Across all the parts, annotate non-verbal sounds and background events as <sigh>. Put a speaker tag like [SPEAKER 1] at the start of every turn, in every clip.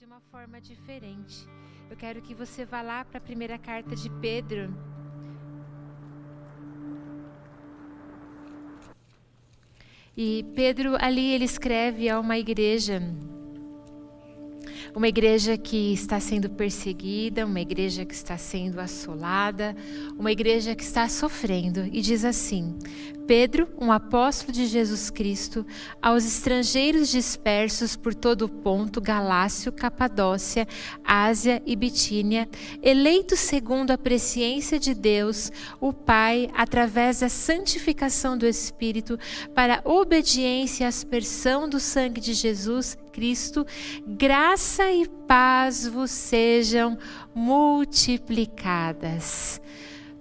[SPEAKER 1] de uma forma diferente. Eu quero que você vá lá para a primeira carta de Pedro. E Pedro ali ele escreve a uma igreja uma igreja que está sendo perseguida, uma igreja que está sendo assolada, uma igreja que está sofrendo. E diz assim: Pedro, um apóstolo de Jesus Cristo, aos estrangeiros dispersos por todo o ponto, Galácio, Capadócia, Ásia e Bitínia, eleitos segundo a presciência de Deus, o Pai, através da santificação do Espírito, para obediência e aspersão do sangue de Jesus Cristo, graça e paz vos sejam multiplicadas.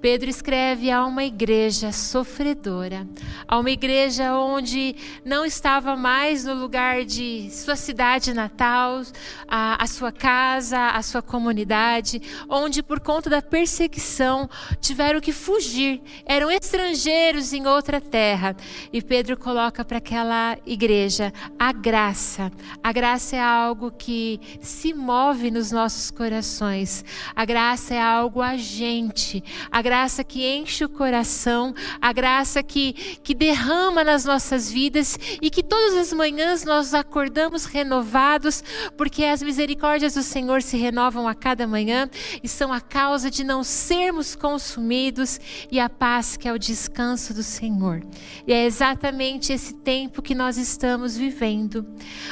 [SPEAKER 1] Pedro escreve a uma igreja sofredora, a uma igreja onde não estava mais no lugar de sua cidade natal, a, a, sua casa, a sua comunidade, onde por conta da perseguição tiveram que fugir, eram estrangeiros em outra terra. E Pedro coloca para aquela igreja a graça. A graça é algo que se move nos nossos corações, a graça é algo agente. A graça que enche o coração, a graça que, que derrama nas nossas vidas e que todas as manhãs nós acordamos renovados, porque as misericórdias do Senhor se renovam a cada manhã e são a causa de não sermos consumidos e a paz que é o descanso do Senhor. E é exatamente esse tempo que nós estamos vivendo.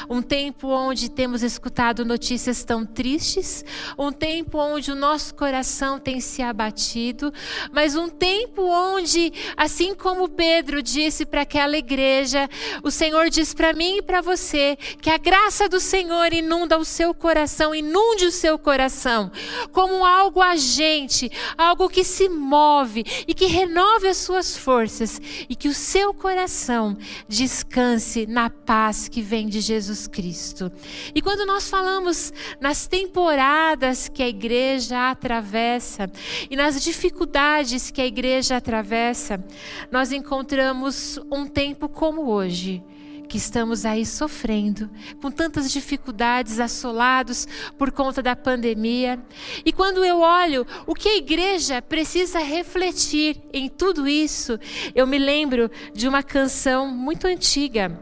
[SPEAKER 1] Um tempo onde temos escutado notícias tão tristes, um tempo onde o nosso coração tem se abatido, mas um tempo onde, assim como Pedro disse para aquela igreja, o Senhor diz para mim e para você que a graça do Senhor inunda o seu coração, inunde o seu coração, como algo agente, algo que se move e que renove as suas forças e que o seu coração descanse na paz que vem de Jesus Cristo. E quando nós falamos nas temporadas que a igreja atravessa e nas dificuldades, dificuldades que a igreja atravessa, nós encontramos um tempo como hoje que estamos aí sofrendo, com tantas dificuldades, assolados por conta da pandemia. E quando eu olho o que a igreja precisa refletir em tudo isso, eu me lembro de uma canção muito antiga.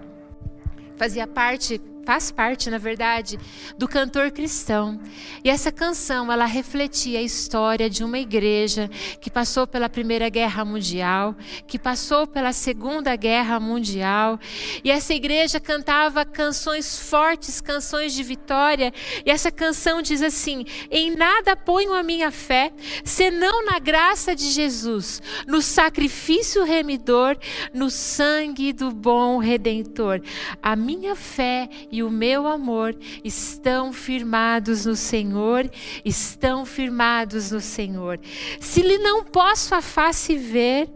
[SPEAKER 1] Fazia parte faz parte, na verdade, do cantor cristão. E essa canção, ela refletia a história de uma igreja que passou pela Primeira Guerra Mundial, que passou pela Segunda Guerra Mundial, e essa igreja cantava canções fortes, canções de vitória, e essa canção diz assim: "Em nada ponho a minha fé, senão na graça de Jesus, no sacrifício remidor, no sangue do bom redentor. A minha fé o meu amor estão firmados no Senhor, estão firmados no Senhor. Se lhe não posso a face ver,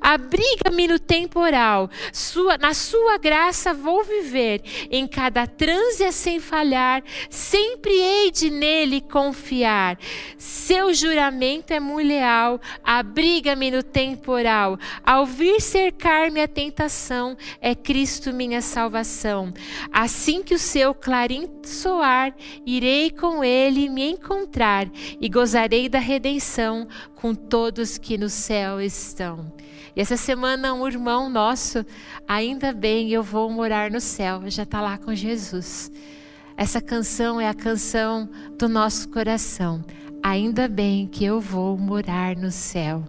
[SPEAKER 1] Abriga-me no temporal, sua, na sua graça vou viver, em cada transe sem falhar, sempre hei de nele confiar. Seu juramento é muito leal, abriga-me no temporal. Ao vir cercar-me a tentação, é Cristo minha salvação. Assim que o seu clarim soar, irei com ele me encontrar e gozarei da redenção com todos que no céu estão. E essa semana um irmão nosso, ainda bem eu vou morar no céu, já está lá com Jesus. Essa canção é a canção do nosso coração. Ainda bem que eu vou morar no céu.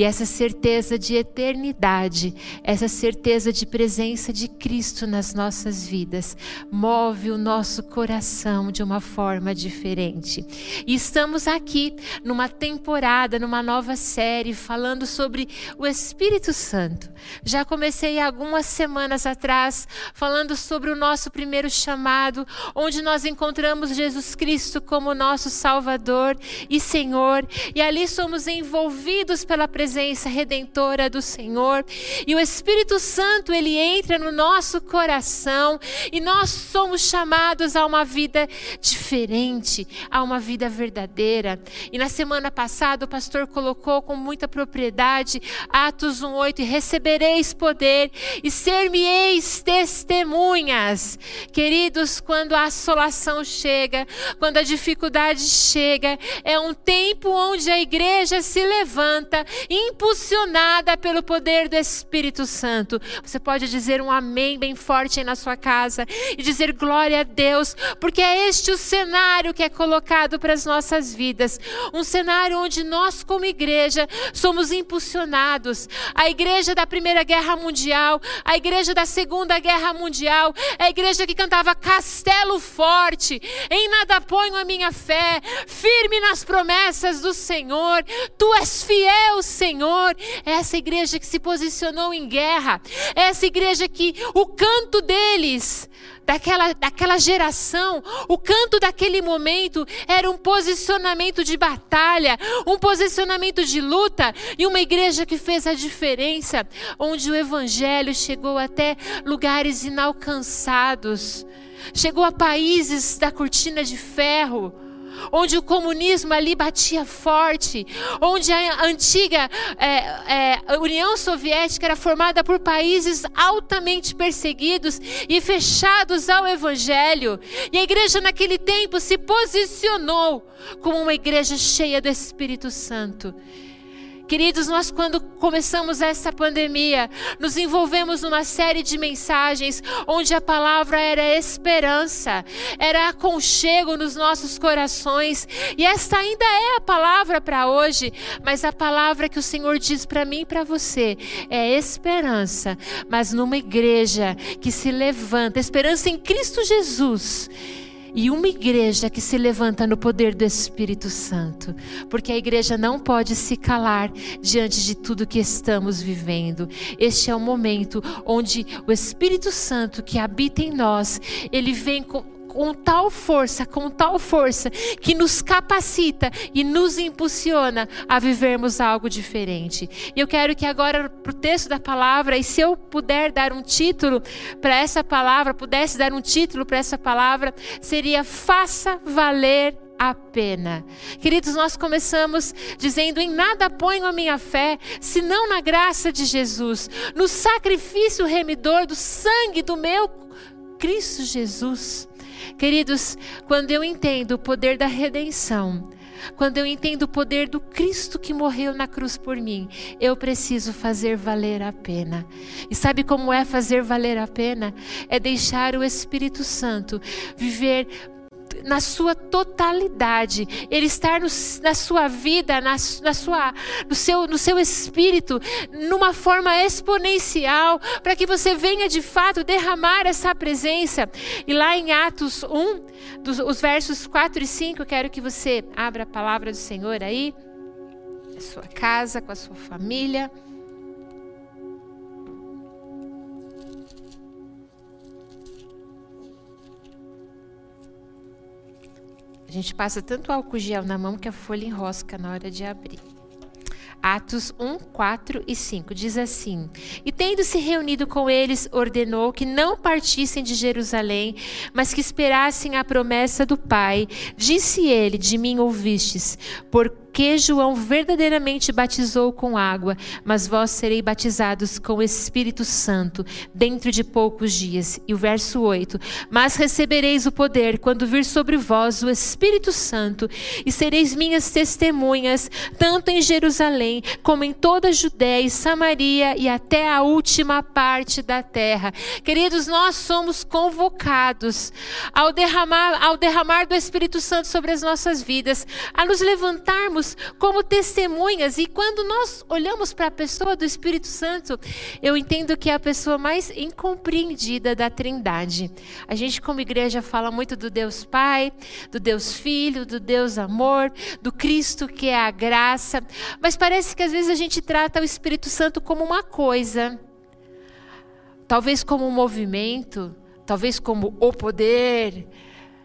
[SPEAKER 1] E essa certeza de eternidade, essa certeza de presença de Cristo nas nossas vidas, move o nosso coração de uma forma diferente. E estamos aqui numa temporada, numa nova série, falando sobre o Espírito Santo. Já comecei algumas semanas atrás falando sobre o nosso primeiro chamado, onde nós encontramos Jesus Cristo como nosso Salvador e Senhor, e ali somos envolvidos pela presença redentora do Senhor, e o Espírito Santo ele entra no nosso coração e nós somos chamados a uma vida diferente, a uma vida verdadeira. E na semana passada o pastor colocou com muita propriedade Atos 1:8 e recebereis poder e ser-me-eis testemunhas. Queridos, quando a assolação chega, quando a dificuldade chega, é um tempo onde a igreja se levanta, impulsionada pelo poder do Espírito Santo. Você pode dizer um amém bem forte aí na sua casa e dizer glória a Deus, porque é este o cenário que é colocado para as nossas vidas. Um cenário onde nós, como igreja, somos impulsionados. A igreja da Primeira Guerra Mundial, a igreja da Segunda Guerra Mundial, é a igreja que cantava Castelo Forte, em nada ponho a minha fé, firme nas promessas do Senhor, tu és fiel, Senhor. É essa igreja que se posicionou em guerra, é essa igreja que o canto deles daquela, daquela geração, o canto daquele momento era um posicionamento de batalha, um posicionamento de luta e uma igreja que fez a diferença, onde o evangelho chegou até lugares inalcançados, chegou a países da cortina de ferro onde o comunismo ali batia forte, onde a antiga é, é, União Soviética era formada por países altamente perseguidos e fechados ao Evangelho. E a igreja naquele tempo se posicionou como uma igreja cheia do Espírito Santo. Queridos, nós quando começamos essa pandemia, nos envolvemos numa série de mensagens onde a palavra era esperança, era aconchego nos nossos corações, e esta ainda é a palavra para hoje, mas a palavra que o Senhor diz para mim e para você é esperança, mas numa igreja que se levanta, esperança em Cristo Jesus e uma igreja que se levanta no poder do Espírito Santo, porque a igreja não pode se calar diante de tudo que estamos vivendo. Este é o momento onde o Espírito Santo que habita em nós, ele vem com com tal força, com tal força, que nos capacita e nos impulsiona a vivermos algo diferente. E eu quero que agora, para o texto da palavra, e se eu puder dar um título para essa palavra, pudesse dar um título para essa palavra, seria Faça Valer a pena. Queridos, nós começamos dizendo: em nada ponho a minha fé, senão na graça de Jesus, no sacrifício remidor do sangue do meu Cristo Jesus. Queridos, quando eu entendo o poder da redenção, quando eu entendo o poder do Cristo que morreu na cruz por mim, eu preciso fazer valer a pena. E sabe como é fazer valer a pena? É deixar o Espírito Santo viver na sua totalidade, Ele estar no, na sua vida, na, na, sua, no, seu, no seu espírito, numa forma exponencial, para que você venha de fato derramar essa presença. E lá em Atos 1, dos, os versos 4 e 5, eu quero que você abra a palavra do Senhor aí, na sua casa, com a sua família. A gente passa tanto álcool gel na mão que a folha enrosca na hora de abrir. Atos 1, 4 e 5 diz assim: E tendo se reunido com eles, ordenou que não partissem de Jerusalém, mas que esperassem a promessa do Pai. Disse ele: De mim ouvistes, por que João verdadeiramente batizou com água, mas vós sereis batizados com o Espírito Santo dentro de poucos dias. E o verso 8: Mas recebereis o poder quando vir sobre vós o Espírito Santo, e sereis minhas testemunhas, tanto em Jerusalém, como em toda a Judéia e Samaria e até a última parte da terra. Queridos, nós somos convocados ao derramar, ao derramar do Espírito Santo sobre as nossas vidas, a nos levantarmos como testemunhas. E quando nós olhamos para a pessoa do Espírito Santo, eu entendo que é a pessoa mais incompreendida da Trindade. A gente, como igreja, fala muito do Deus Pai, do Deus Filho, do Deus Amor, do Cristo que é a graça. Mas parece que às vezes a gente trata o Espírito Santo como uma coisa, talvez como um movimento, talvez como o poder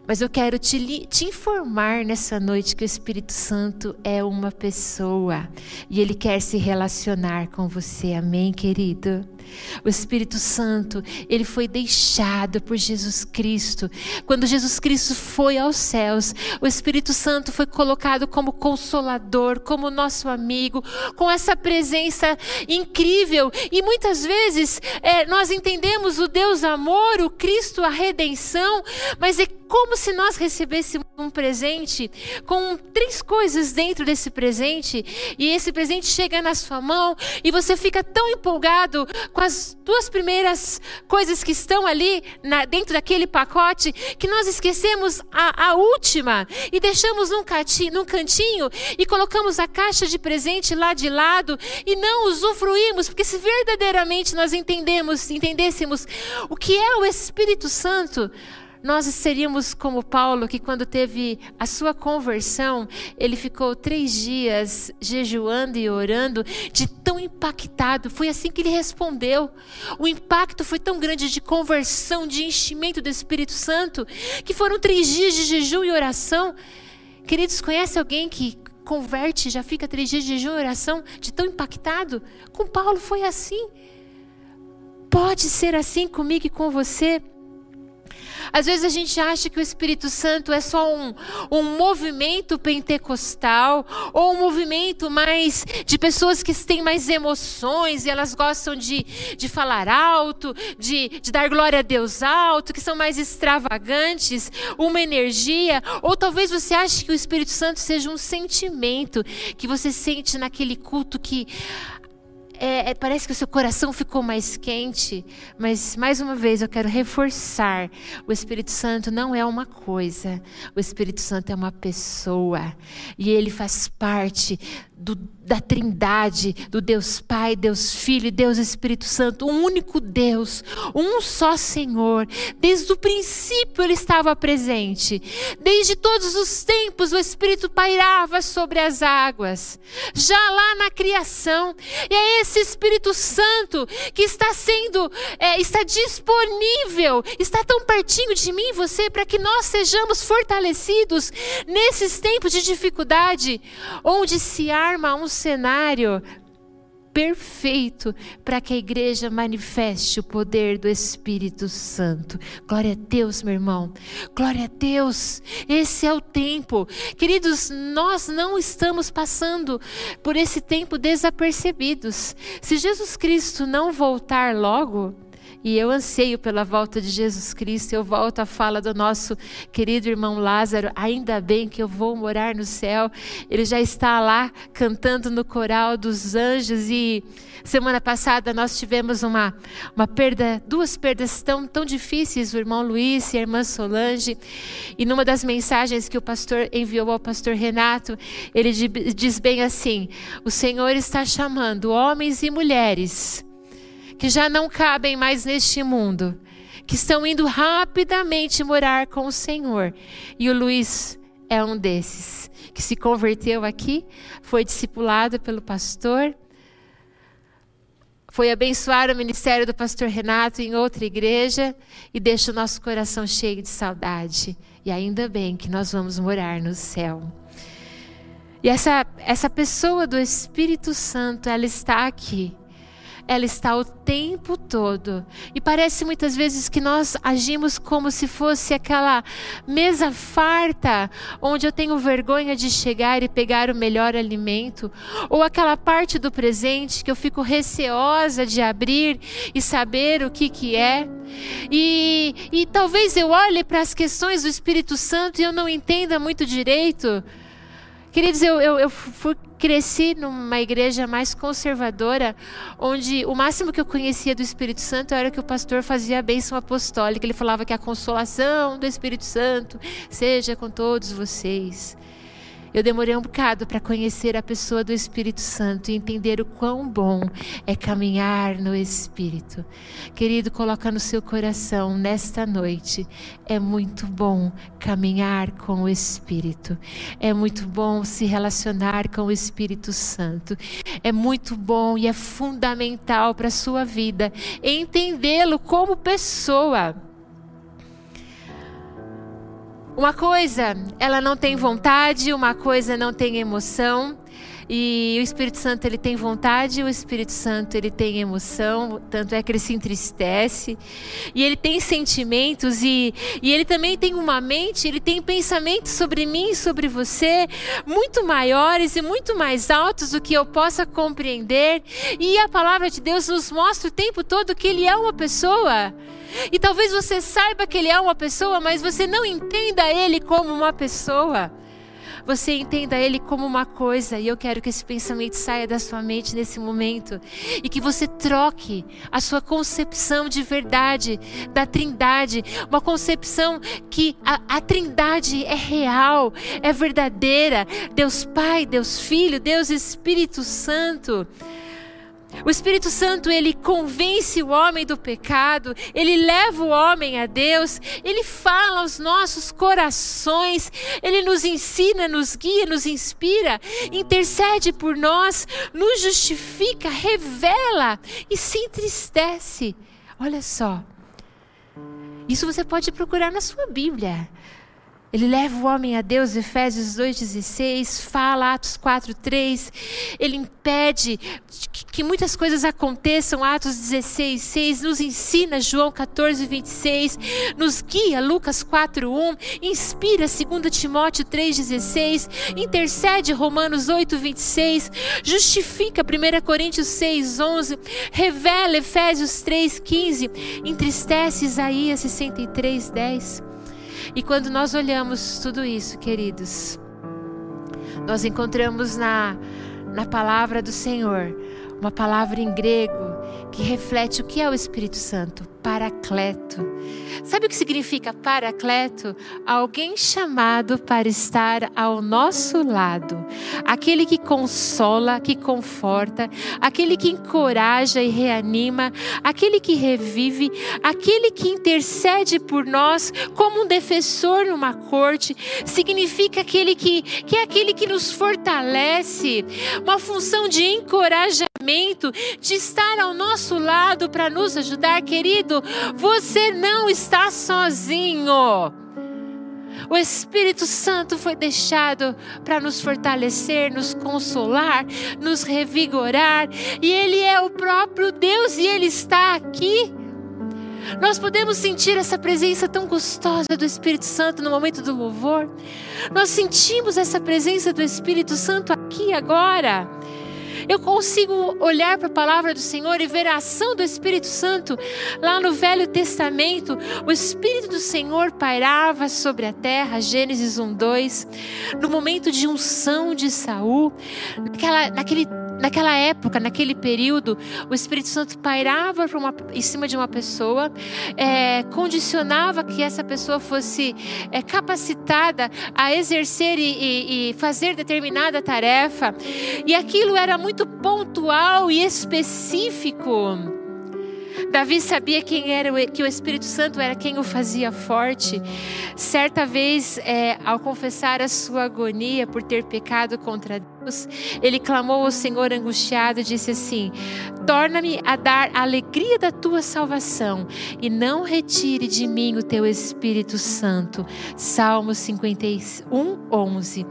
[SPEAKER 1] Mas eu quero te, te, informar nessa noite que o Espírito Santo é uma pessoa e ele quer se relacionar com você. Amém, querido? O Espírito Santo, ele foi deixado por Jesus Cristo. Quando Jesus Cristo foi aos céus, o Espírito Santo foi colocado como consolador, como nosso amigo, com essa presença incrível. E muitas vezes é, nós entendemos o Deus amor, o Cristo, a redenção, mas é como se nós recebêssemos um presente com três coisas dentro desse presente e esse presente chega na sua mão e você fica tão empolgado com as duas primeiras coisas que estão ali na, dentro daquele pacote que nós esquecemos a, a última e deixamos num, cantinho, num cantinho e colocamos a caixa de presente lá de lado e não usufruímos porque se verdadeiramente nós entendemos entendêssemos o que é o Espírito Santo nós seríamos como Paulo, que quando teve a sua conversão, ele ficou três dias jejuando e orando, de tão impactado. Foi assim que ele respondeu. O impacto foi tão grande de conversão, de enchimento do Espírito Santo, que foram três dias de jejum e oração. Queridos, conhece alguém que converte, já fica três dias de jejum e oração, de tão impactado? Com Paulo foi assim. Pode ser assim comigo e com você. Às vezes a gente acha que o Espírito Santo é só um, um movimento pentecostal, ou um movimento mais de pessoas que têm mais emoções e elas gostam de, de falar alto, de, de dar glória a Deus alto, que são mais extravagantes, uma energia. Ou talvez você ache que o Espírito Santo seja um sentimento que você sente naquele culto que é, é, parece que o seu coração ficou mais quente, mas mais uma vez eu quero reforçar: o Espírito Santo não é uma coisa, o Espírito Santo é uma pessoa, e ele faz parte do, da Trindade, do Deus Pai, Deus Filho e Deus Espírito Santo, um único Deus, um só Senhor. Desde o princípio ele estava presente. Desde todos os tempos o Espírito pairava sobre as águas. Já lá na criação, e é esse Espírito Santo que está sendo, é, está disponível, está tão pertinho de mim e você para que nós sejamos fortalecidos nesses tempos de dificuldade, onde se há arma um cenário perfeito para que a igreja manifeste o poder do Espírito Santo. Glória a Deus, meu irmão. Glória a Deus. Esse é o tempo. Queridos, nós não estamos passando por esse tempo desapercebidos. Se Jesus Cristo não voltar logo, e eu anseio pela volta de Jesus Cristo. Eu volto à fala do nosso querido irmão Lázaro. Ainda bem que eu vou morar no céu. Ele já está lá cantando no coral dos anjos. E semana passada nós tivemos uma, uma perda, duas perdas tão, tão difíceis: o irmão Luiz e a irmã Solange. E numa das mensagens que o pastor enviou ao pastor Renato, ele diz bem assim: O Senhor está chamando homens e mulheres que já não cabem mais neste mundo, que estão indo rapidamente morar com o Senhor. E o Luiz é um desses que se converteu aqui, foi discipulado pelo pastor, foi abençoar o ministério do pastor Renato em outra igreja e deixa o nosso coração cheio de saudade. E ainda bem que nós vamos morar no céu. E essa, essa pessoa do Espírito Santo, ela está aqui ela está o tempo todo. E parece muitas vezes que nós agimos como se fosse aquela mesa farta, onde eu tenho vergonha de chegar e pegar o melhor alimento, ou aquela parte do presente que eu fico receosa de abrir e saber o que, que é. E, e talvez eu olhe para as questões do Espírito Santo e eu não entenda muito direito. Queridos, eu, eu, eu fui cresci numa igreja mais conservadora, onde o máximo que eu conhecia do Espírito Santo era que o pastor fazia a bênção apostólica. Ele falava que a consolação do Espírito Santo seja com todos vocês. Eu demorei um bocado para conhecer a pessoa do Espírito Santo e entender o quão bom é caminhar no Espírito. Querido, coloca no seu coração nesta noite. É muito bom caminhar com o Espírito. É muito bom se relacionar com o Espírito Santo. É muito bom e é fundamental para a sua vida entendê-lo como pessoa. Uma coisa, ela não tem vontade, uma coisa não tem emoção. E o Espírito Santo ele tem vontade, o Espírito Santo ele tem emoção, tanto é que ele se entristece. E ele tem sentimentos e, e ele também tem uma mente, ele tem pensamentos sobre mim e sobre você muito maiores e muito mais altos do que eu possa compreender. E a palavra de Deus nos mostra o tempo todo que ele é uma pessoa. E talvez você saiba que ele é uma pessoa, mas você não entenda ele como uma pessoa você entenda Ele como uma coisa. E eu quero que esse pensamento saia da sua mente nesse momento. E que você troque a sua concepção de verdade da Trindade. Uma concepção que a, a Trindade é real, é verdadeira. Deus Pai, Deus Filho, Deus Espírito Santo. O Espírito Santo, ele convence o homem do pecado, ele leva o homem a Deus, ele fala aos nossos corações, ele nos ensina, nos guia, nos inspira, intercede por nós, nos justifica, revela e se entristece. Olha só. Isso você pode procurar na sua Bíblia. Ele leva o homem a Deus, Efésios 2,16, fala Atos 4,3. Ele impede que muitas coisas aconteçam, Atos 16,6. Nos ensina, João 14,26. Nos guia, Lucas 4,1. Inspira, 2 Timóteo 3,16. Intercede, Romanos 8,26. Justifica, 1 Coríntios 6,11. Revela, Efésios 3,15. Entristece, Isaías 63,10. E quando nós olhamos tudo isso, queridos, nós encontramos na, na palavra do Senhor, uma palavra em grego que reflete o que é o Espírito Santo, paracleto. Sabe o que significa paracleto? Alguém chamado para estar ao nosso lado. Aquele que consola, que conforta, aquele que encoraja e reanima, aquele que revive, aquele que intercede por nós como um defensor numa corte. Significa aquele que, que é aquele que nos fortalece, uma função de encorajamento, de estar ao nosso lado para nos ajudar, querido. Você não está sozinho. O Espírito Santo foi deixado para nos fortalecer, nos consolar, nos revigorar, e Ele é o próprio Deus e Ele está aqui. Nós podemos sentir essa presença tão gostosa do Espírito Santo no momento do louvor. Nós sentimos essa presença do Espírito Santo aqui agora. Eu consigo olhar para a palavra do Senhor e ver a ação do Espírito Santo lá no Velho Testamento. O Espírito do Senhor pairava sobre a terra, Gênesis 1, 2. No momento de unção de Saul, naquela, naquele naquela época, naquele período, o Espírito Santo pairava uma, em cima de uma pessoa, é, condicionava que essa pessoa fosse é, capacitada a exercer e, e, e fazer determinada tarefa, e aquilo era muito pontual e específico. Davi sabia quem era que o Espírito Santo era quem o fazia forte. Certa vez, é, ao confessar a sua agonia por ter pecado contra Deus, ele clamou ao Senhor angustiado e disse assim: Torna-me a dar a alegria da tua salvação e não retire de mim o teu Espírito Santo. Salmo 51, 11.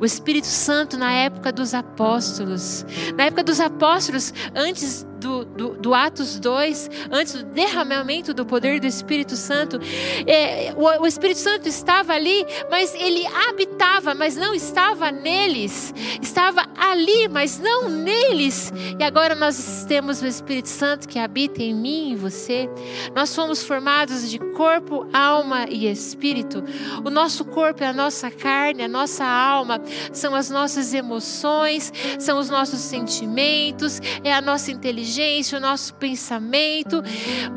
[SPEAKER 1] O Espírito Santo na época dos apóstolos, na época dos apóstolos, antes do, do, do, Atos 2, antes do derramamento do poder do Espírito Santo, é, o, o, Espírito Santo estava ali, mas ele habitava, mas não estava neles, estava ali, mas não neles. E agora nós temos o Espírito Santo que habita em mim e você. Nós somos formados de corpo, alma e espírito. O nosso corpo é a nossa carne, a nossa alma, são as nossas emoções, são os nossos sentimentos, é a nossa inteligência inteligência, o nosso pensamento,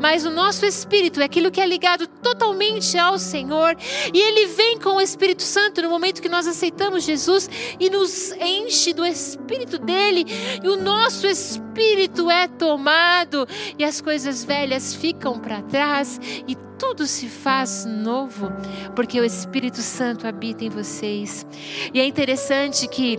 [SPEAKER 1] mas o nosso espírito é aquilo que é ligado totalmente ao Senhor. E Ele vem com o Espírito Santo no momento que nós aceitamos Jesus e nos enche do Espírito dele, e o nosso espírito é tomado, e as coisas velhas ficam para trás, e tudo se faz novo, porque o Espírito Santo habita em vocês. E é interessante que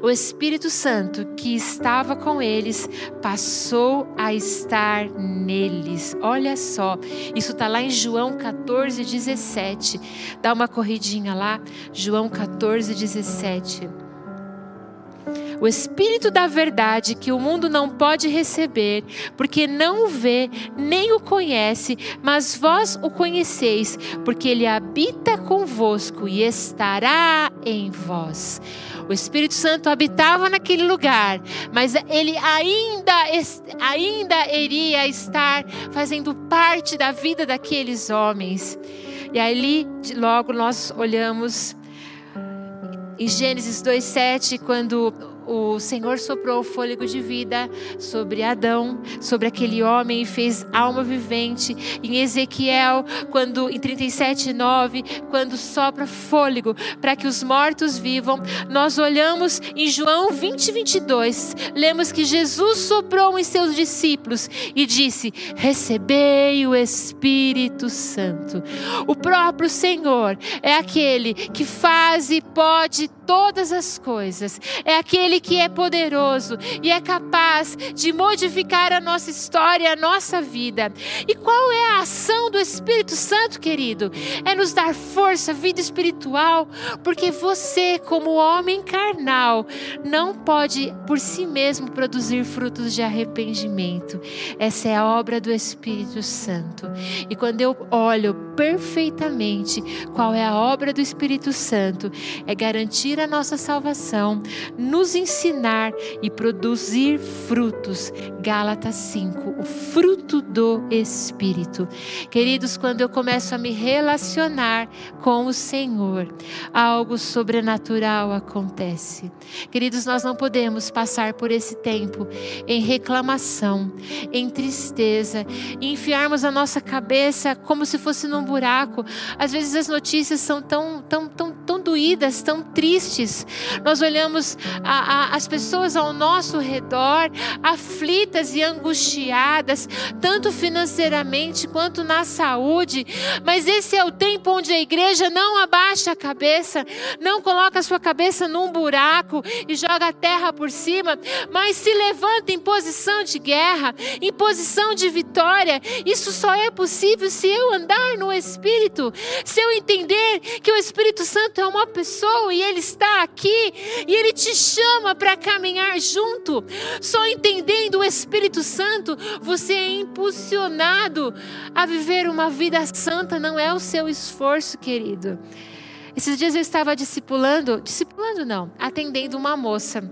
[SPEAKER 1] o Espírito Santo que estava com eles passou a estar neles. Olha só, isso está lá em João 14, 17. Dá uma corridinha lá, João 14, 17 o Espírito da Verdade que o mundo não pode receber, porque não o vê nem o conhece, mas vós o conheceis, porque ele habita convosco e estará em vós. O Espírito Santo habitava naquele lugar, mas ele ainda, ainda iria estar fazendo parte da vida daqueles homens. E ali, logo, nós olhamos em Gênesis 2,7, quando o Senhor soprou o fôlego de vida sobre Adão, sobre aquele homem e fez alma vivente. Em Ezequiel, quando em 37:9, quando sopra fôlego para que os mortos vivam, nós olhamos em João 20, 22, lemos que Jesus soprou em seus discípulos e disse: Recebei o Espírito Santo. O próprio Senhor é aquele que faz e pode todas as coisas, é aquele que é poderoso e é capaz de modificar a nossa história, a nossa vida. E qual é a ação do Espírito Santo, querido? É nos dar força, vida espiritual, porque você, como homem carnal, não pode por si mesmo produzir frutos de arrependimento. Essa é a obra do Espírito Santo. E quando eu olho perfeitamente qual é a obra do Espírito Santo, é garantir a nossa salvação, nos ensinar ensinar e produzir frutos. Gálatas 5, o fruto do Espírito. Queridos, quando eu começo a me relacionar com o Senhor, algo sobrenatural acontece. Queridos, nós não podemos passar por esse tempo em reclamação, em tristeza, enfiarmos a nossa cabeça como se fosse num buraco. Às vezes as notícias são tão, tão, tão, tão doídas, tão tristes. Nós olhamos a, a as pessoas ao nosso redor aflitas e angustiadas, tanto financeiramente quanto na saúde. Mas esse é o tempo onde a igreja não abaixa a cabeça, não coloca a sua cabeça num buraco e joga a terra por cima, mas se levanta em posição de guerra, em posição de vitória. Isso só é possível se eu andar no Espírito, se eu entender que o Espírito Santo é uma pessoa e ele está aqui e ele te chama para caminhar junto. Só entendendo o Espírito Santo, você é impulsionado a viver uma vida santa, não é o seu esforço, querido. Esses dias eu estava discipulando, discipulando não, atendendo uma moça,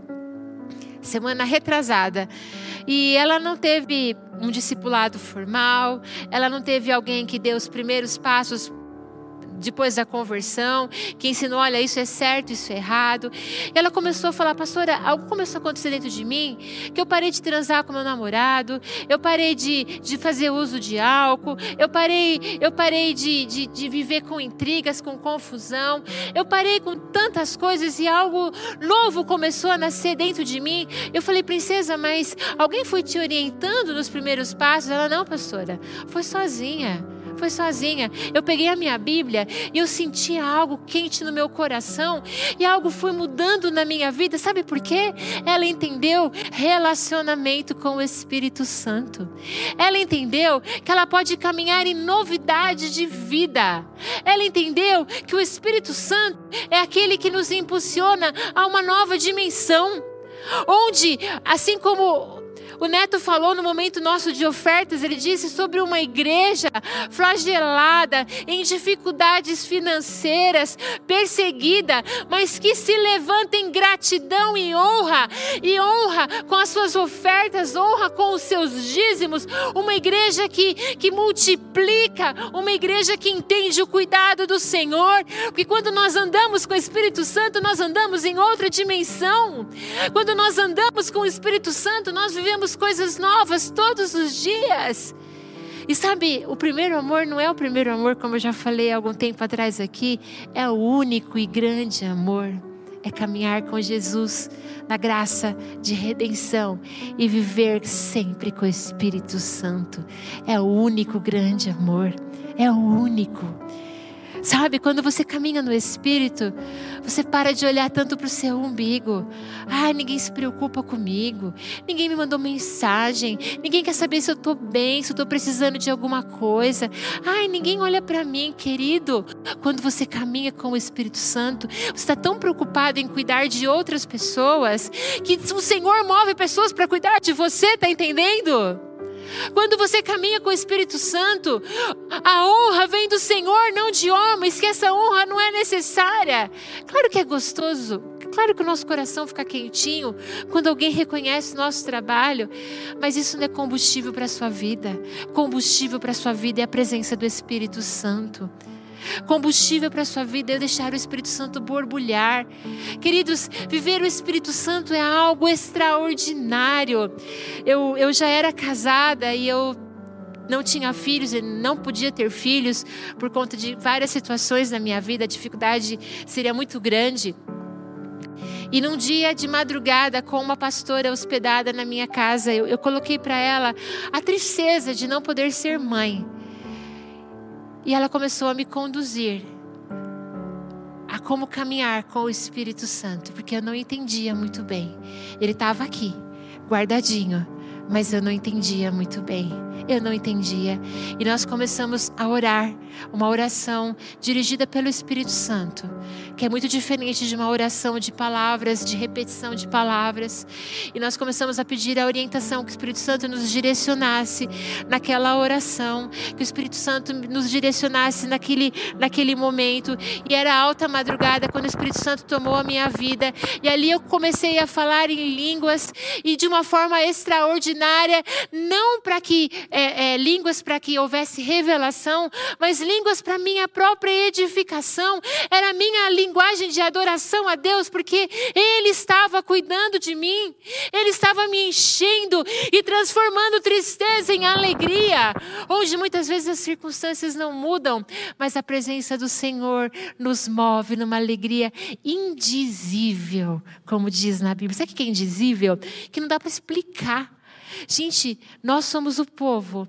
[SPEAKER 1] semana retrasada. E ela não teve um discipulado formal, ela não teve alguém que deu os primeiros passos depois da conversão, que ensinou: olha, isso é certo, isso é errado. Ela começou a falar: pastora, algo começou a acontecer dentro de mim, que eu parei de transar com meu namorado, eu parei de, de fazer uso de álcool, eu parei, eu parei de, de, de viver com intrigas, com confusão, eu parei com tantas coisas e algo novo começou a nascer dentro de mim. Eu falei, princesa, mas alguém foi te orientando nos primeiros passos? Ela, não, pastora, foi sozinha foi sozinha. Eu peguei a minha Bíblia e eu sentia algo quente no meu coração e algo foi mudando na minha vida. Sabe por quê? Ela entendeu relacionamento com o Espírito Santo. Ela entendeu que ela pode caminhar em novidade de vida. Ela entendeu que o Espírito Santo é aquele que nos impulsiona a uma nova dimensão. Onde, assim como o Neto falou no momento nosso de ofertas, ele disse sobre uma igreja flagelada, em dificuldades financeiras, perseguida, mas que se levanta em gratidão e honra, e honra com as suas ofertas, honra com os seus dízimos. Uma igreja que, que multiplica, uma igreja que entende o cuidado do Senhor, porque quando nós andamos com o Espírito Santo, nós andamos em outra dimensão. Quando nós andamos com o Espírito Santo, nós vivemos coisas novas todos os dias. E sabe, o primeiro amor não é o primeiro amor, como eu já falei há algum tempo atrás aqui, é o único e grande amor. É caminhar com Jesus na graça de redenção e viver sempre com o Espírito Santo. É o único grande amor. É o único. Sabe, quando você caminha no Espírito, você para de olhar tanto para o seu umbigo. Ai, ninguém se preocupa comigo. Ninguém me mandou mensagem. Ninguém quer saber se eu estou bem, se eu estou precisando de alguma coisa. Ai, ninguém olha para mim, querido. Quando você caminha com o Espírito Santo, você está tão preocupado em cuidar de outras pessoas que o Senhor move pessoas para cuidar de você, tá entendendo? Quando você caminha com o Espírito Santo, a honra vem do Senhor, não de homens, que essa honra não é necessária. Claro que é gostoso, claro que o nosso coração fica quentinho quando alguém reconhece o nosso trabalho, mas isso não é combustível para a sua vida. Combustível para a sua vida é a presença do Espírito Santo. Combustível para a sua vida é deixar o Espírito Santo borbulhar. Queridos, viver o Espírito Santo é algo extraordinário. Eu, eu já era casada e eu não tinha filhos e não podia ter filhos por conta de várias situações na minha vida, a dificuldade seria muito grande. E num dia de madrugada, com uma pastora hospedada na minha casa, eu, eu coloquei para ela a tristeza de não poder ser mãe. E ela começou a me conduzir a como caminhar com o Espírito Santo, porque eu não entendia muito bem. Ele estava aqui, guardadinho, mas eu não entendia muito bem. Eu não entendia. E nós começamos a orar, uma oração dirigida pelo Espírito Santo, que é muito diferente de uma oração de palavras, de repetição de palavras. E nós começamos a pedir a orientação que o Espírito Santo nos direcionasse naquela oração, que o Espírito Santo nos direcionasse naquele, naquele momento. E era alta madrugada quando o Espírito Santo tomou a minha vida. E ali eu comecei a falar em línguas e de uma forma extraordinária, não para que é, é, línguas para que houvesse revelação, mas línguas para minha própria edificação. Era a minha linguagem de adoração a Deus, porque Ele estava cuidando de mim, Ele estava me enchendo e transformando tristeza em alegria. Onde muitas vezes as circunstâncias não mudam, mas a presença do Senhor nos move numa alegria indizível, como diz na Bíblia. Sabe o que é indizível? Que não dá para explicar. Gente, nós somos o povo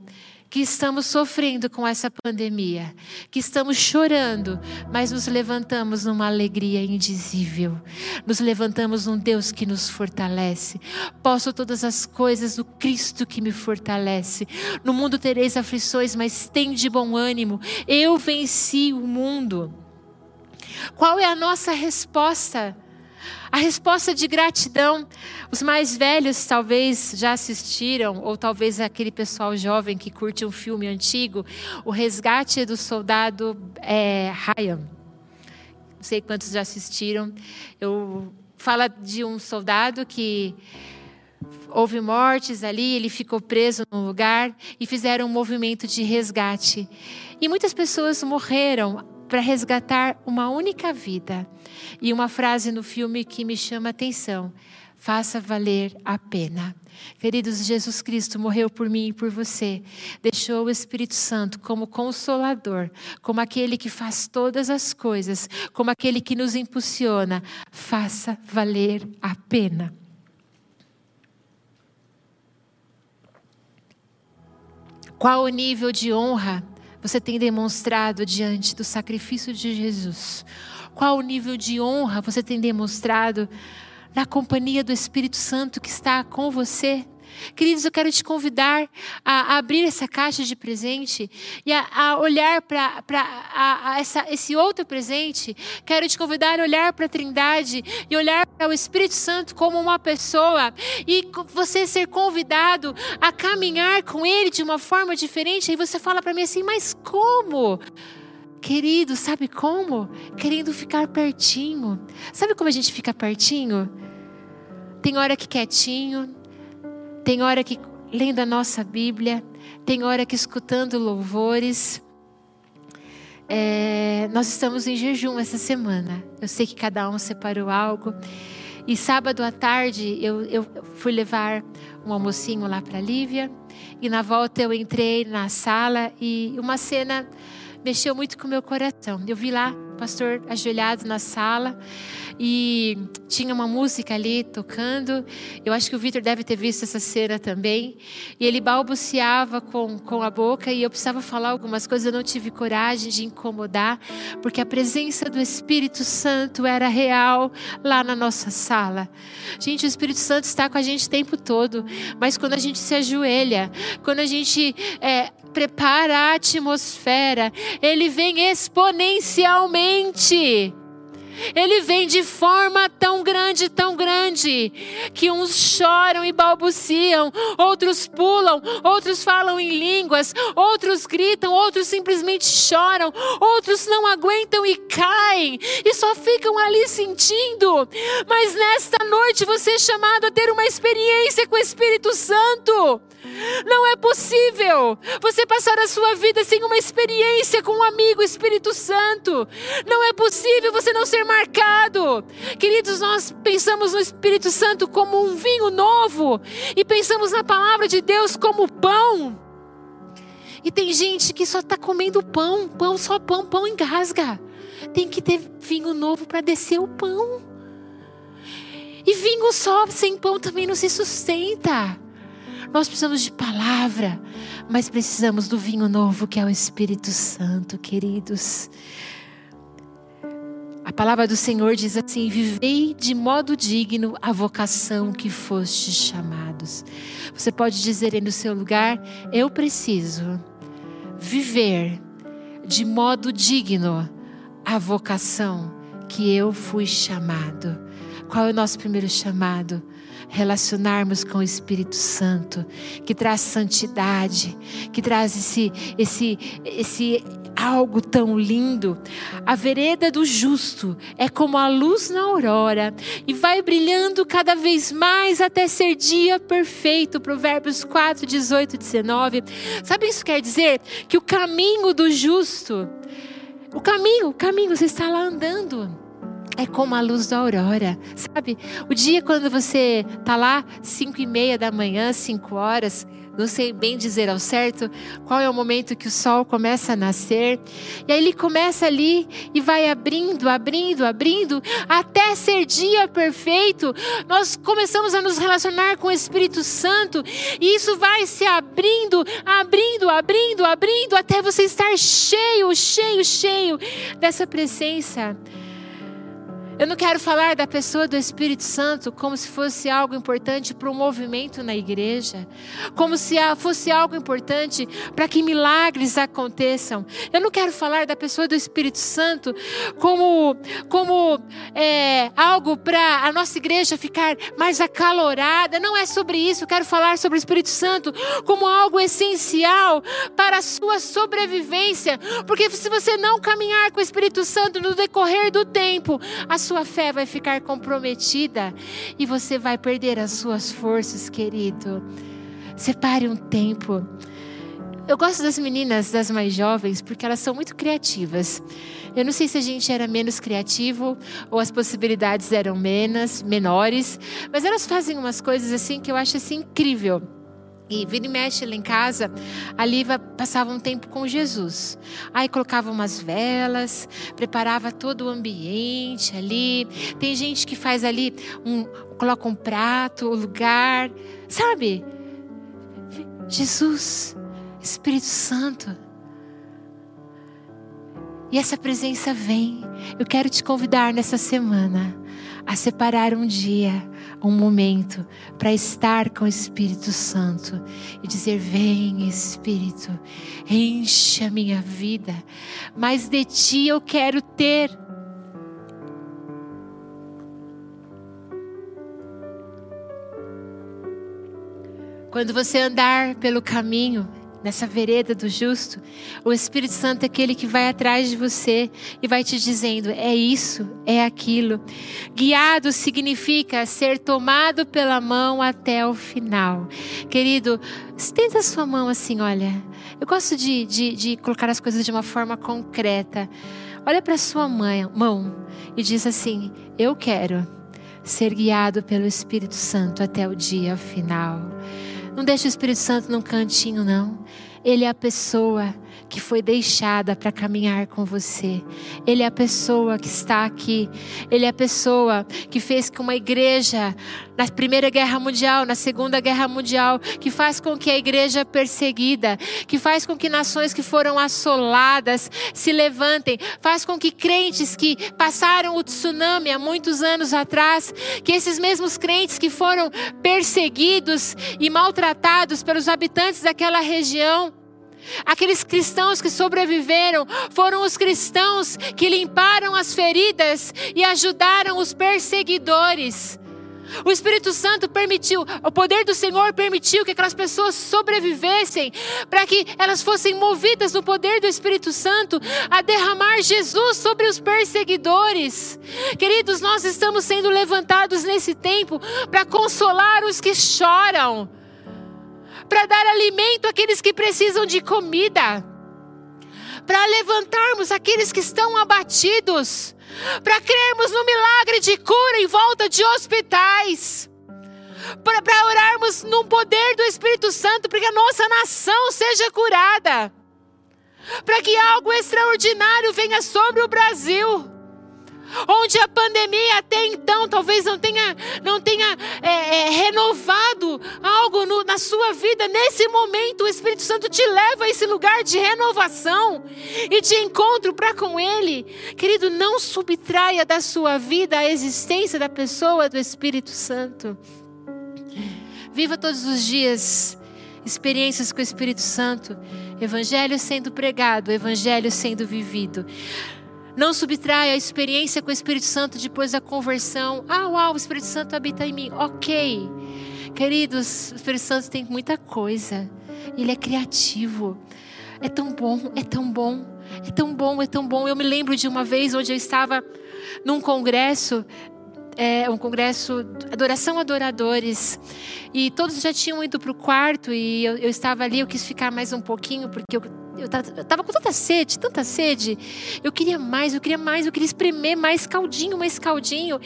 [SPEAKER 1] que estamos sofrendo com essa pandemia, que estamos chorando, mas nos levantamos numa alegria indizível. Nos levantamos num Deus que nos fortalece. Posso todas as coisas do Cristo que me fortalece. No mundo tereis aflições, mas tem de bom ânimo. Eu venci o mundo. Qual é a nossa resposta? A resposta de gratidão, os mais velhos talvez já assistiram, ou talvez aquele pessoal jovem que curte um filme antigo, O Resgate do Soldado é, Ryan. Não sei quantos já assistiram. Eu fala de um soldado que houve mortes ali, ele ficou preso num lugar e fizeram um movimento de resgate. E muitas pessoas morreram para resgatar uma única vida. E uma frase no filme que me chama a atenção: faça valer a pena. Queridos, Jesus Cristo morreu por mim e por você. Deixou o Espírito Santo como consolador, como aquele que faz todas as coisas, como aquele que nos impulsiona. Faça valer a pena. Qual o nível de honra você tem demonstrado diante do sacrifício de Jesus? Qual o nível de honra você tem demonstrado na companhia do Espírito Santo que está com você? Queridos, eu quero te convidar a, abrir essa caixa de presente e a, a olhar para esse outro presente. Quero te convidar a olhar para a Trindade e olhar para o Espírito Santo como uma pessoa e você ser convidado a caminhar com Ele de uma forma diferente. Aí você fala para mim assim, mas como? Querido, sabe como? Querendo ficar pertinho. Sabe como a gente fica pertinho? Tem hora que quietinho, tem hora que lendo a nossa Bíblia, tem hora que escutando louvores. É, nós estamos em jejum essa semana. Eu sei que cada um separou algo. E sábado à tarde eu, eu fui levar um almocinho lá para Lívia. E na volta eu entrei na sala e uma cena mexeu muito com o meu coração. Eu vi lá pastor ajoelhado na sala e tinha uma música ali tocando. Eu acho que o Vitor deve ter visto essa cena também. E ele balbuciava com, com a boca e eu precisava falar algumas coisas. Eu não tive coragem de incomodar, porque a presença do Espírito Santo era real lá na nossa sala. Gente, o Espírito Santo está com a gente o tempo todo, mas quando a gente se ajoelha, quando a gente é, prepara a atmosfera, ele vem exponencialmente. Ele vem de forma tão grande, tão grande, que uns choram e balbuciam, outros pulam, outros falam em línguas, outros gritam, outros simplesmente choram, outros não aguentam e caem e só ficam ali sentindo. Mas nesta noite você é chamado a ter uma experiência com o Espírito Santo. Não é possível você passar a sua vida sem uma experiência com um amigo Espírito Santo. Não é possível você não ser marcado. Queridos, nós pensamos no Espírito Santo como um vinho novo e pensamos na palavra de Deus como pão. E tem gente que só está comendo pão, pão só pão, pão engasga. Tem que ter vinho novo para descer o pão. E vinho só sem pão também não se sustenta. Nós precisamos de palavra, mas precisamos do vinho novo que é o Espírito Santo, queridos. A palavra do Senhor diz assim: Vivei de modo digno a vocação que fostes chamados. Você pode dizer aí no seu lugar: Eu preciso viver de modo digno a vocação que eu fui chamado. Qual é o nosso primeiro chamado? relacionarmos com o Espírito Santo, que traz santidade, que traz esse, esse, esse algo tão lindo. A vereda do justo é como a luz na aurora e vai brilhando cada vez mais até ser dia perfeito. Provérbios 4, 18, 19. Sabe isso quer dizer? Que o caminho do justo, o caminho, o caminho, você está lá andando é como a luz da aurora, sabe? O dia quando você tá lá, cinco e meia da manhã, cinco horas, não sei bem dizer ao certo qual é o momento que o sol começa a nascer. E aí ele começa ali e vai abrindo, abrindo, abrindo, até ser dia perfeito. Nós começamos a nos relacionar com o Espírito Santo e isso vai se abrindo, abrindo, abrindo, abrindo, até você estar cheio, cheio, cheio dessa presença. Eu não quero falar da pessoa do Espírito Santo como se fosse algo importante para o movimento na igreja, como se fosse algo importante para que milagres aconteçam. Eu não quero falar da pessoa do Espírito Santo como, como é, algo para a nossa igreja ficar mais acalorada. Não é sobre isso. Eu quero falar sobre o Espírito Santo como algo essencial para a sua sobrevivência. Porque se você não caminhar com o Espírito Santo no decorrer do tempo, a sua fé vai ficar comprometida e você vai perder as suas forças, querido. Separe um tempo. Eu gosto das meninas, das mais jovens, porque elas são muito criativas. Eu não sei se a gente era menos criativo ou as possibilidades eram menos, menores, mas elas fazem umas coisas assim que eu acho assim incrível. E vira e mexe lá em casa, a Liva passava um tempo com Jesus. Aí colocava umas velas, preparava todo o ambiente ali. Tem gente que faz ali, um, coloca um prato, o lugar, sabe? Jesus, Espírito Santo. E essa presença vem. Eu quero te convidar nessa semana a separar um dia, um momento para estar com o Espírito Santo e dizer: Vem, Espírito, enche a minha vida, mas de ti eu quero ter. Quando você andar pelo caminho, nessa vereda do justo, o Espírito Santo é aquele que vai atrás de você e vai te dizendo: é isso, é aquilo. Guiado significa ser tomado pela mão até o final. Querido, estenda a sua mão assim, olha. Eu gosto de, de, de colocar as coisas de uma forma concreta. Olha para sua mão e diz assim: Eu quero ser guiado pelo Espírito Santo até o dia final. Não deixe o Espírito Santo num cantinho, não. Ele é a pessoa que foi deixada para caminhar com você. Ele é a pessoa que está aqui. Ele é a pessoa que fez que uma igreja na Primeira Guerra Mundial, na Segunda Guerra Mundial, que faz com que a igreja perseguida, que faz com que nações que foram assoladas se levantem, faz com que crentes que passaram o tsunami há muitos anos atrás, que esses mesmos crentes que foram perseguidos e maltratados pelos habitantes daquela região, Aqueles cristãos que sobreviveram foram os cristãos que limparam as feridas e ajudaram os perseguidores. O Espírito Santo permitiu, o poder do Senhor permitiu que aquelas pessoas sobrevivessem, para que elas fossem movidas no poder do Espírito Santo a derramar Jesus sobre os perseguidores. Queridos, nós estamos sendo levantados nesse tempo para consolar os que choram para dar alimento àqueles que precisam de comida, para levantarmos aqueles que estão abatidos, para crermos no milagre de cura em volta de hospitais, para orarmos no poder do Espírito Santo, para que a nossa nação seja curada, para que algo extraordinário venha sobre o Brasil onde a pandemia até então talvez não tenha, não tenha é, é, renovado algo no, na sua vida, nesse momento o Espírito Santo te leva a esse lugar de renovação e de encontro para com Ele. Querido, não subtraia da sua vida a existência da pessoa do Espírito Santo. Viva todos os dias experiências com o Espírito Santo, Evangelho sendo pregado, Evangelho sendo vivido. Não subtrai a experiência com o Espírito Santo depois da conversão. Ah, uau, o Espírito Santo habita em mim. Ok. Queridos, o Espírito Santo tem muita coisa. Ele é criativo. É tão bom, é tão bom, é tão bom, é tão bom. Eu me lembro de uma vez onde eu estava num congresso é, um congresso Adoração Adoradores. E todos já tinham ido para o quarto e eu, eu, estava ali, eu quis ficar mais um pouquinho, porque eu eu estava com tanta sede, tanta sede. Eu queria mais, eu queria mais, eu queria espremer mais caldinho, mais caldinho.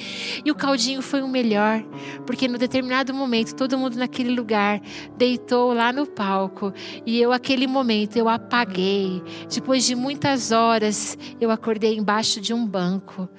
[SPEAKER 1] E o caldinho foi o melhor, porque no determinado momento todo mundo naquele lugar deitou lá no palco e eu aquele momento eu apaguei. Depois de muitas horas, eu acordei embaixo de um banco.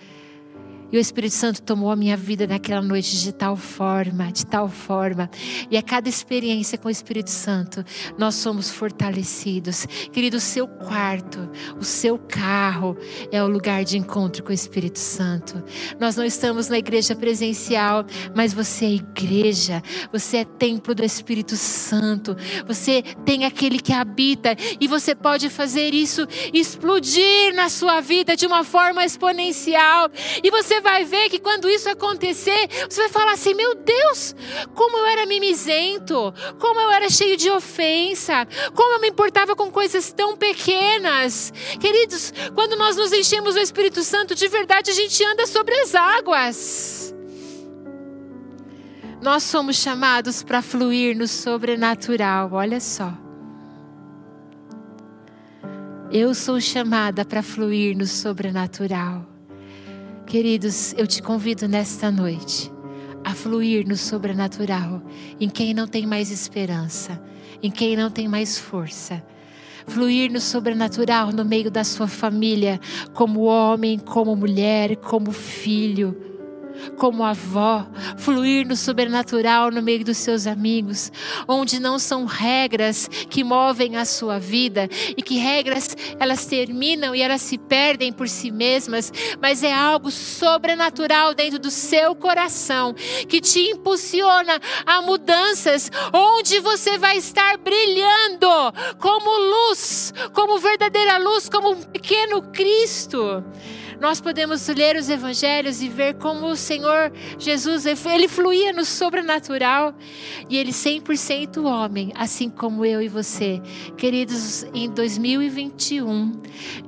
[SPEAKER 1] E o Espírito Santo tomou a minha vida naquela noite de tal forma, de tal forma. E a cada experiência com o Espírito Santo, nós somos fortalecidos. Querido, o seu quarto, o seu carro é o lugar de encontro com o Espírito Santo. Nós não estamos na igreja presencial, mas você é igreja, você é templo do Espírito Santo. Você tem aquele que habita e você pode fazer isso explodir na sua vida de uma forma exponencial. E você vai ver que quando isso acontecer, você vai falar assim: meu Deus, como eu era mimizento, como eu era cheio de ofensa, como eu me importava com coisas tão pequenas. Queridos, quando nós nos enchemos do Espírito Santo, de verdade a gente anda sobre as águas. Nós somos chamados para fluir no sobrenatural, olha só. Eu sou chamada para fluir no sobrenatural. Queridos, eu te convido nesta noite a fluir no sobrenatural, em quem não tem mais esperança, em quem não tem mais força. Fluir no sobrenatural no meio da sua família, como homem, como mulher, como filho como avó, fluir no sobrenatural no meio dos seus amigos, onde não são regras que movem a sua vida e que regras elas terminam e elas se perdem por si mesmas, mas é algo sobrenatural dentro do seu coração que te impulsiona a mudanças, onde você vai estar brilhando como luz, como verdadeira luz, como um pequeno Cristo nós podemos ler os evangelhos e ver como o Senhor Jesus, ele fluía no sobrenatural e ele 100% homem, assim como eu e você. Queridos, em 2021,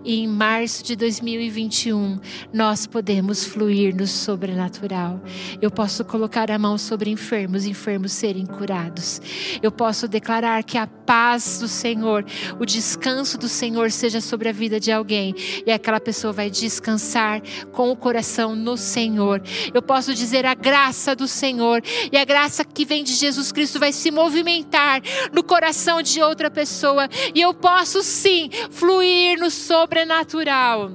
[SPEAKER 1] em março de 2021, nós podemos fluir no sobrenatural. Eu posso colocar a mão sobre enfermos, enfermos serem curados. Eu posso declarar que a paz do Senhor, o descanso do Senhor seja sobre a vida de alguém e aquela pessoa vai descansar descansar com o coração no Senhor. Eu posso dizer a graça do Senhor e a graça que vem de Jesus Cristo vai se movimentar no coração de outra pessoa e eu posso sim fluir no sobrenatural.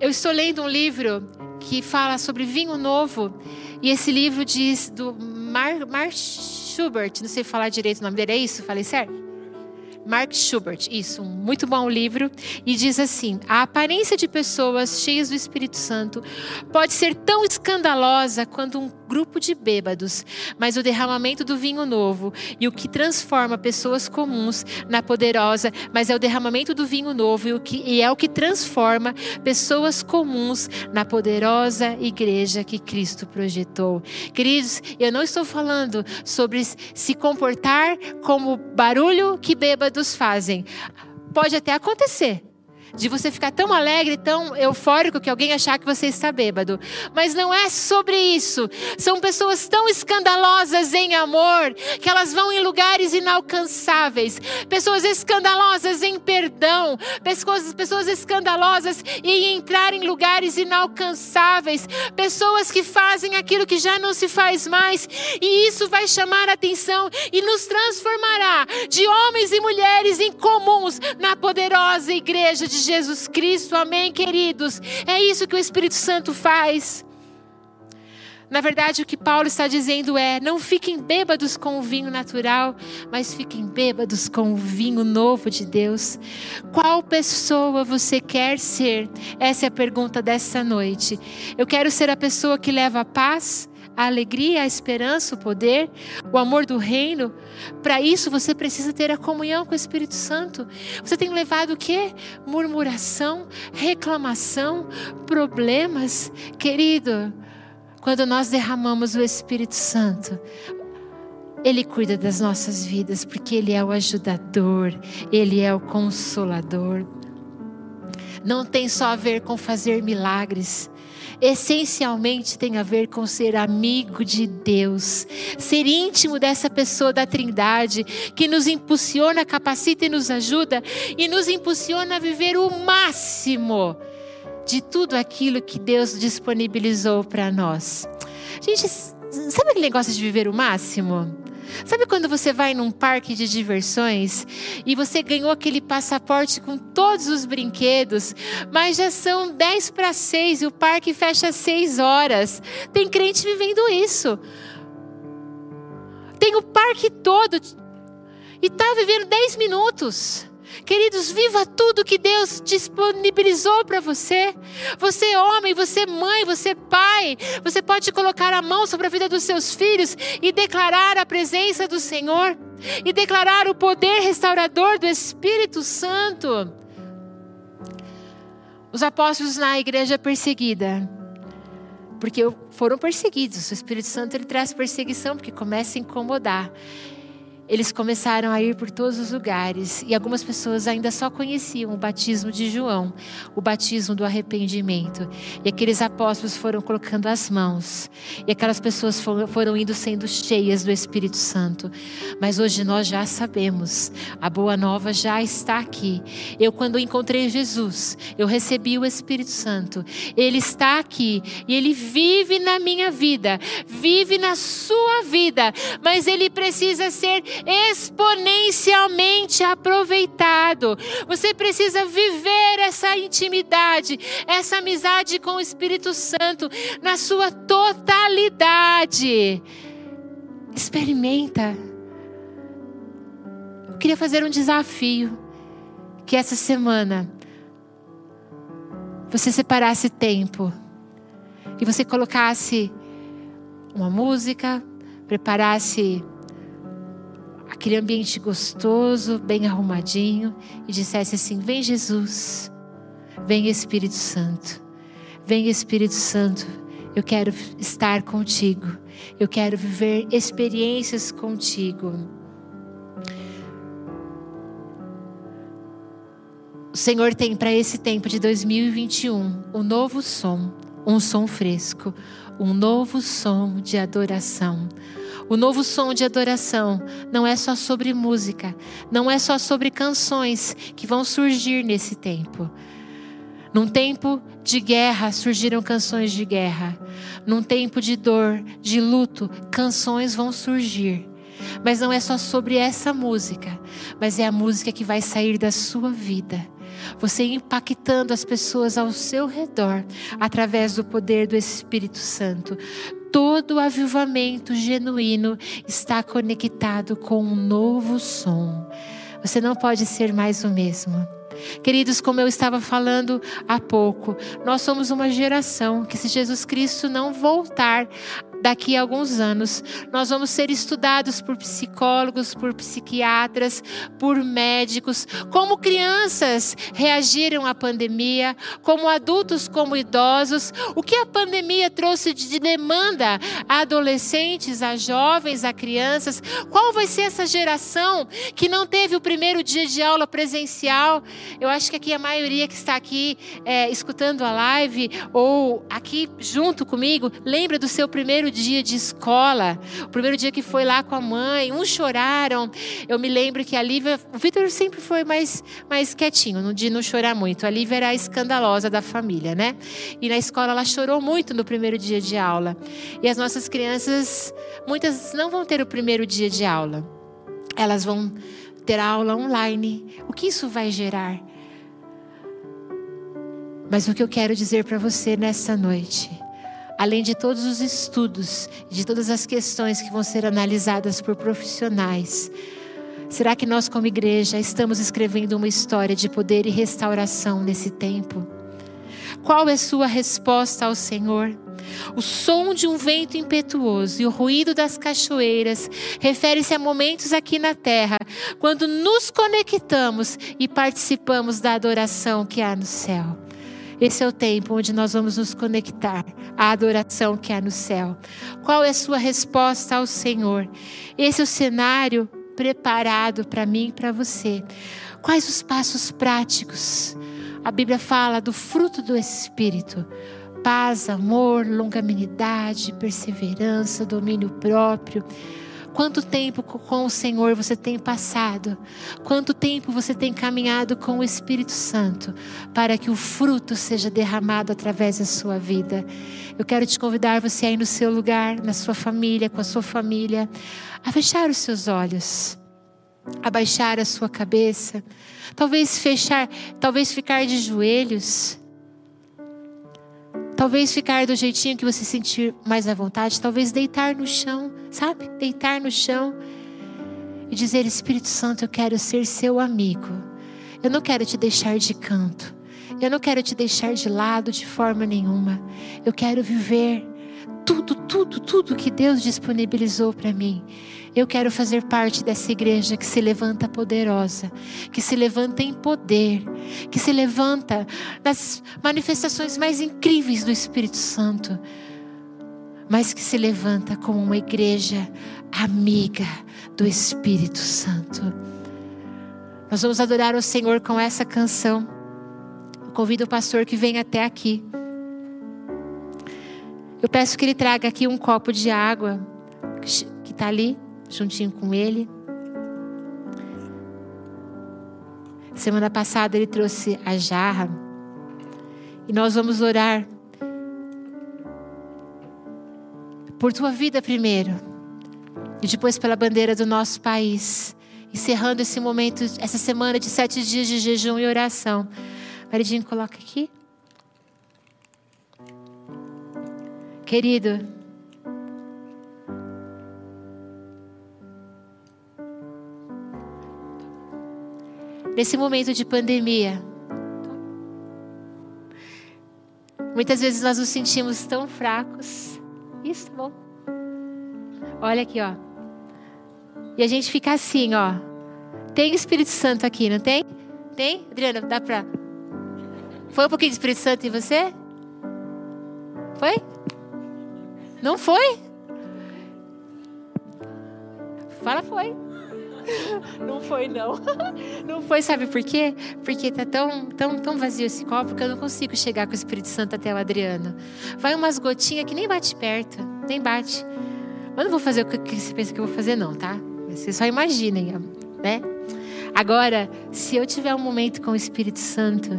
[SPEAKER 1] Eu estou lendo um livro que fala sobre vinho novo e esse livro diz do Mark, Mark Schubert, não sei falar direito o nome dele, é isso? Falei certo? Mark Schubert, isso, um muito bom livro, e diz assim: a aparência de pessoas cheias do Espírito Santo pode ser tão escandalosa quanto um grupo de bêbados, mas o derramamento do vinho novo e o que transforma pessoas comuns na poderosa, mas é o derramamento do vinho novo e, o que, e é o que transforma pessoas comuns na poderosa igreja que Cristo projetou. Queridos, eu não estou falando sobre se comportar como barulho que bêbados fazem. Pode até acontecer de você ficar tão alegre, tão eufórico que alguém achar que você está bêbado. Mas não é sobre isso. São pessoas tão escandalosas em amor que elas vão em lugares inalcançáveis. Pessoas escandalosas em perdão. Pessoas, pessoas escandalosas em entrar em lugares inalcançáveis. Pessoas que fazem aquilo que já não se faz mais. E isso vai chamar a atenção e nos transformará de homens e mulheres incomuns na poderosa igreja de Jesus Cristo. Amém, queridos? É isso que o Espírito Santo faz. Na verdade, o que Paulo está dizendo é: não fiquem bêbados com o vinho natural, mas fiquem bêbados com o vinho novo de Deus. Qual pessoa você quer ser? Essa é a pergunta dessa noite. Eu quero ser a pessoa que leva a paz, a alegria, a esperança, o poder, o amor do reino. Para isso você precisa ter a comunhão com o Espírito Santo. Você tem levado o quê? Murmuração, reclamação, problemas. Querido, quando nós derramamos o Espírito Santo, ele cuida das nossas vidas, porque Ele é o ajudador, Ele é o consolador. Não tem só a ver com fazer milagres, essencialmente tem a ver com ser amigo de Deus, ser íntimo dessa pessoa da Trindade que nos impulsiona, capacita e nos ajuda e nos impulsiona a viver o máximo de tudo aquilo que Deus disponibilizou para nós. Gente, sabe aquele negócio de viver o máximo? Sabe quando você vai num parque de diversões e você ganhou aquele passaporte com todos os brinquedos, mas já são 10 para 6 e o parque fecha às 6 horas? Tem crente vivendo isso. Tem o parque todo e está vivendo 10 minutos. Queridos, viva tudo que Deus disponibilizou para você. Você é homem, você é mãe, você é pai. Você pode colocar a mão sobre a vida dos seus filhos e declarar a presença do Senhor e declarar o poder restaurador do Espírito Santo. Os apóstolos na igreja perseguida, porque foram perseguidos. O Espírito Santo ele traz perseguição porque começa a incomodar eles começaram a ir por todos os lugares e algumas pessoas ainda só conheciam o batismo de João, o batismo do arrependimento. E aqueles apóstolos foram colocando as mãos e aquelas pessoas foram indo sendo cheias do Espírito Santo. Mas hoje nós já sabemos, a boa nova já está aqui. Eu, quando encontrei Jesus, eu recebi o Espírito Santo. Ele está aqui e ele vive na minha vida, vive na sua vida, mas ele precisa ser exponencialmente aproveitado. Você precisa viver essa intimidade, essa amizade com o Espírito Santo na sua totalidade. Experimenta. Eu queria fazer um desafio que essa semana você separasse tempo e você colocasse uma música, preparasse aquele ambiente gostoso, bem arrumadinho, e dissesse assim: Vem Jesus, vem Espírito Santo, vem Espírito Santo, eu quero estar contigo, eu quero viver experiências contigo. O Senhor tem para esse tempo de 2021 um novo som, um som fresco, um novo som de adoração o novo som de adoração não é só sobre música, não é só sobre canções que vão surgir nesse tempo. Num tempo de guerra surgiram canções de guerra. Num tempo de dor, de luto, canções vão surgir. Mas não é só sobre essa música, mas é a música que vai sair da sua vida. Você impactando as pessoas ao seu redor através do poder do Espírito Santo. Todo avivamento genuíno está conectado com um novo som. Você não pode ser mais o mesmo. Queridos, como eu estava falando há pouco, nós somos uma geração que, se Jesus Cristo não voltar daqui a alguns anos, nós vamos ser estudados por psicólogos, por psiquiatras, por médicos, como crianças reagiram à pandemia, como adultos, como idosos, o que a pandemia trouxe de demanda a adolescentes, a jovens, a crianças, qual vai ser essa geração que não teve o primeiro dia de aula presencial? Eu acho que aqui a maioria que está aqui é, escutando a live ou aqui junto comigo, lembra do seu primeiro dia de escola, o primeiro dia que foi lá com a mãe, uns choraram. Eu me lembro que a Lívia, o Vitor sempre foi mais, mais quietinho, de não chorar muito. A Lívia era a escandalosa da família, né? E na escola ela chorou muito no primeiro dia de aula. E as nossas crianças, muitas não vão ter o primeiro dia de aula. Elas vão ter aula online. O que isso vai gerar? Mas o que eu quero dizer para você nessa noite além de todos os estudos, de todas as questões que vão ser analisadas por profissionais, será que nós, como igreja, estamos escrevendo uma história de poder e restauração nesse tempo? Qual é sua resposta ao Senhor? O som de um vento impetuoso e o ruído das cachoeiras refere-se a momentos aqui na terra, quando nos conectamos e participamos da adoração que há no céu. Esse é o tempo onde nós vamos nos conectar à adoração que há no céu. Qual é a sua resposta ao Senhor? Esse é o cenário preparado para mim e para você. Quais os passos práticos? A Bíblia fala do fruto do Espírito: paz, amor, longanimidade, perseverança, domínio próprio. Quanto tempo com o Senhor você tem passado? Quanto tempo você tem caminhado com o Espírito Santo para que o fruto seja derramado através da sua vida? Eu quero te convidar você aí no seu lugar, na sua família, com a sua família, a fechar os seus olhos, a baixar a sua cabeça, talvez fechar, talvez ficar de joelhos. Talvez ficar do jeitinho que você sentir mais à vontade, talvez deitar no chão, sabe? Deitar no chão e dizer: Espírito Santo, eu quero ser seu amigo. Eu não quero te deixar de canto. Eu não quero te deixar de lado de forma nenhuma. Eu quero viver tudo, tudo, tudo que Deus disponibilizou para mim. Eu quero fazer parte dessa igreja que se levanta poderosa, que se levanta em poder, que se levanta das manifestações mais incríveis do Espírito Santo, mas que se levanta como uma igreja amiga do Espírito Santo. Nós vamos adorar o Senhor com essa canção. Convido o pastor que venha até aqui. Eu peço que ele traga aqui um copo de água que está ali juntinho com ele. Semana passada ele trouxe a jarra e nós vamos orar por tua vida primeiro e depois pela bandeira do nosso país, encerrando esse momento, essa semana de sete dias de jejum e oração. Maridinho, coloca aqui. Querido, nesse momento de pandemia. Muitas vezes nós nos sentimos tão fracos. Isso, tá bom. Olha aqui, ó. E a gente fica assim, ó. Tem Espírito Santo aqui, não tem? Tem? Adriana, dá pra. Foi um pouquinho de Espírito Santo em você? Foi? Não foi? Fala, foi. <laughs> Não foi, não. <laughs> Não foi, sabe por quê? Porque tá tão, tão, tão vazio esse copo que eu não consigo chegar com o Espírito Santo até o Adriano. Vai umas gotinhas que nem bate perto, nem bate. Mas não vou fazer o que você pensa que eu vou fazer, não, tá? Vocês só imaginem, né? Agora, se eu tiver um momento com o Espírito Santo,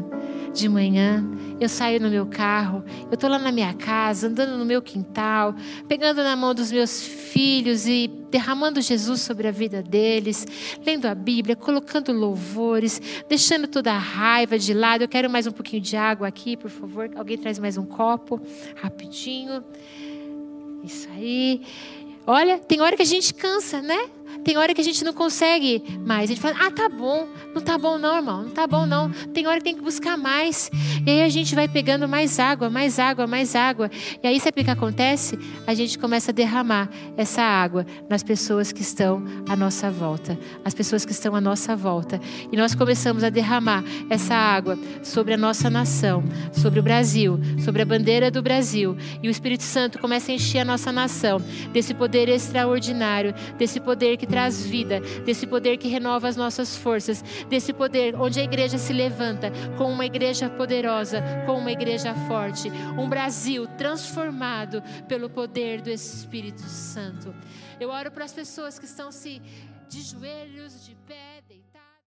[SPEAKER 1] de manhã, eu saio no meu carro, eu estou lá na minha casa, andando no meu quintal, pegando na mão dos meus filhos e derramando Jesus sobre a vida deles, lendo a Bíblia, colocando louvores, deixando toda a raiva de lado. Eu quero mais um pouquinho de água aqui, por favor. Alguém traz mais um copo, rapidinho. Isso aí. Olha, tem hora que a gente cansa, né? Tem hora que a gente não consegue mais. A gente fala, ah, tá bom. Não tá bom não, irmão. Não tá bom não. Tem hora que tem que buscar mais. E aí a gente vai pegando mais água, mais água, mais água. E aí sabe o que acontece? A gente começa a derramar essa água nas pessoas que estão à nossa volta. As pessoas que estão à nossa volta. E nós começamos a derramar essa água sobre a nossa nação, sobre o Brasil, sobre a bandeira do Brasil. E o Espírito Santo começa a encher a nossa nação desse poder extraordinário, desse poder que traz vida, desse poder que renova as nossas forças, desse poder onde a igreja se levanta com uma igreja poderosa, com uma igreja forte, um Brasil transformado pelo poder do Espírito Santo. Eu oro para as pessoas que estão se de joelhos, de pé.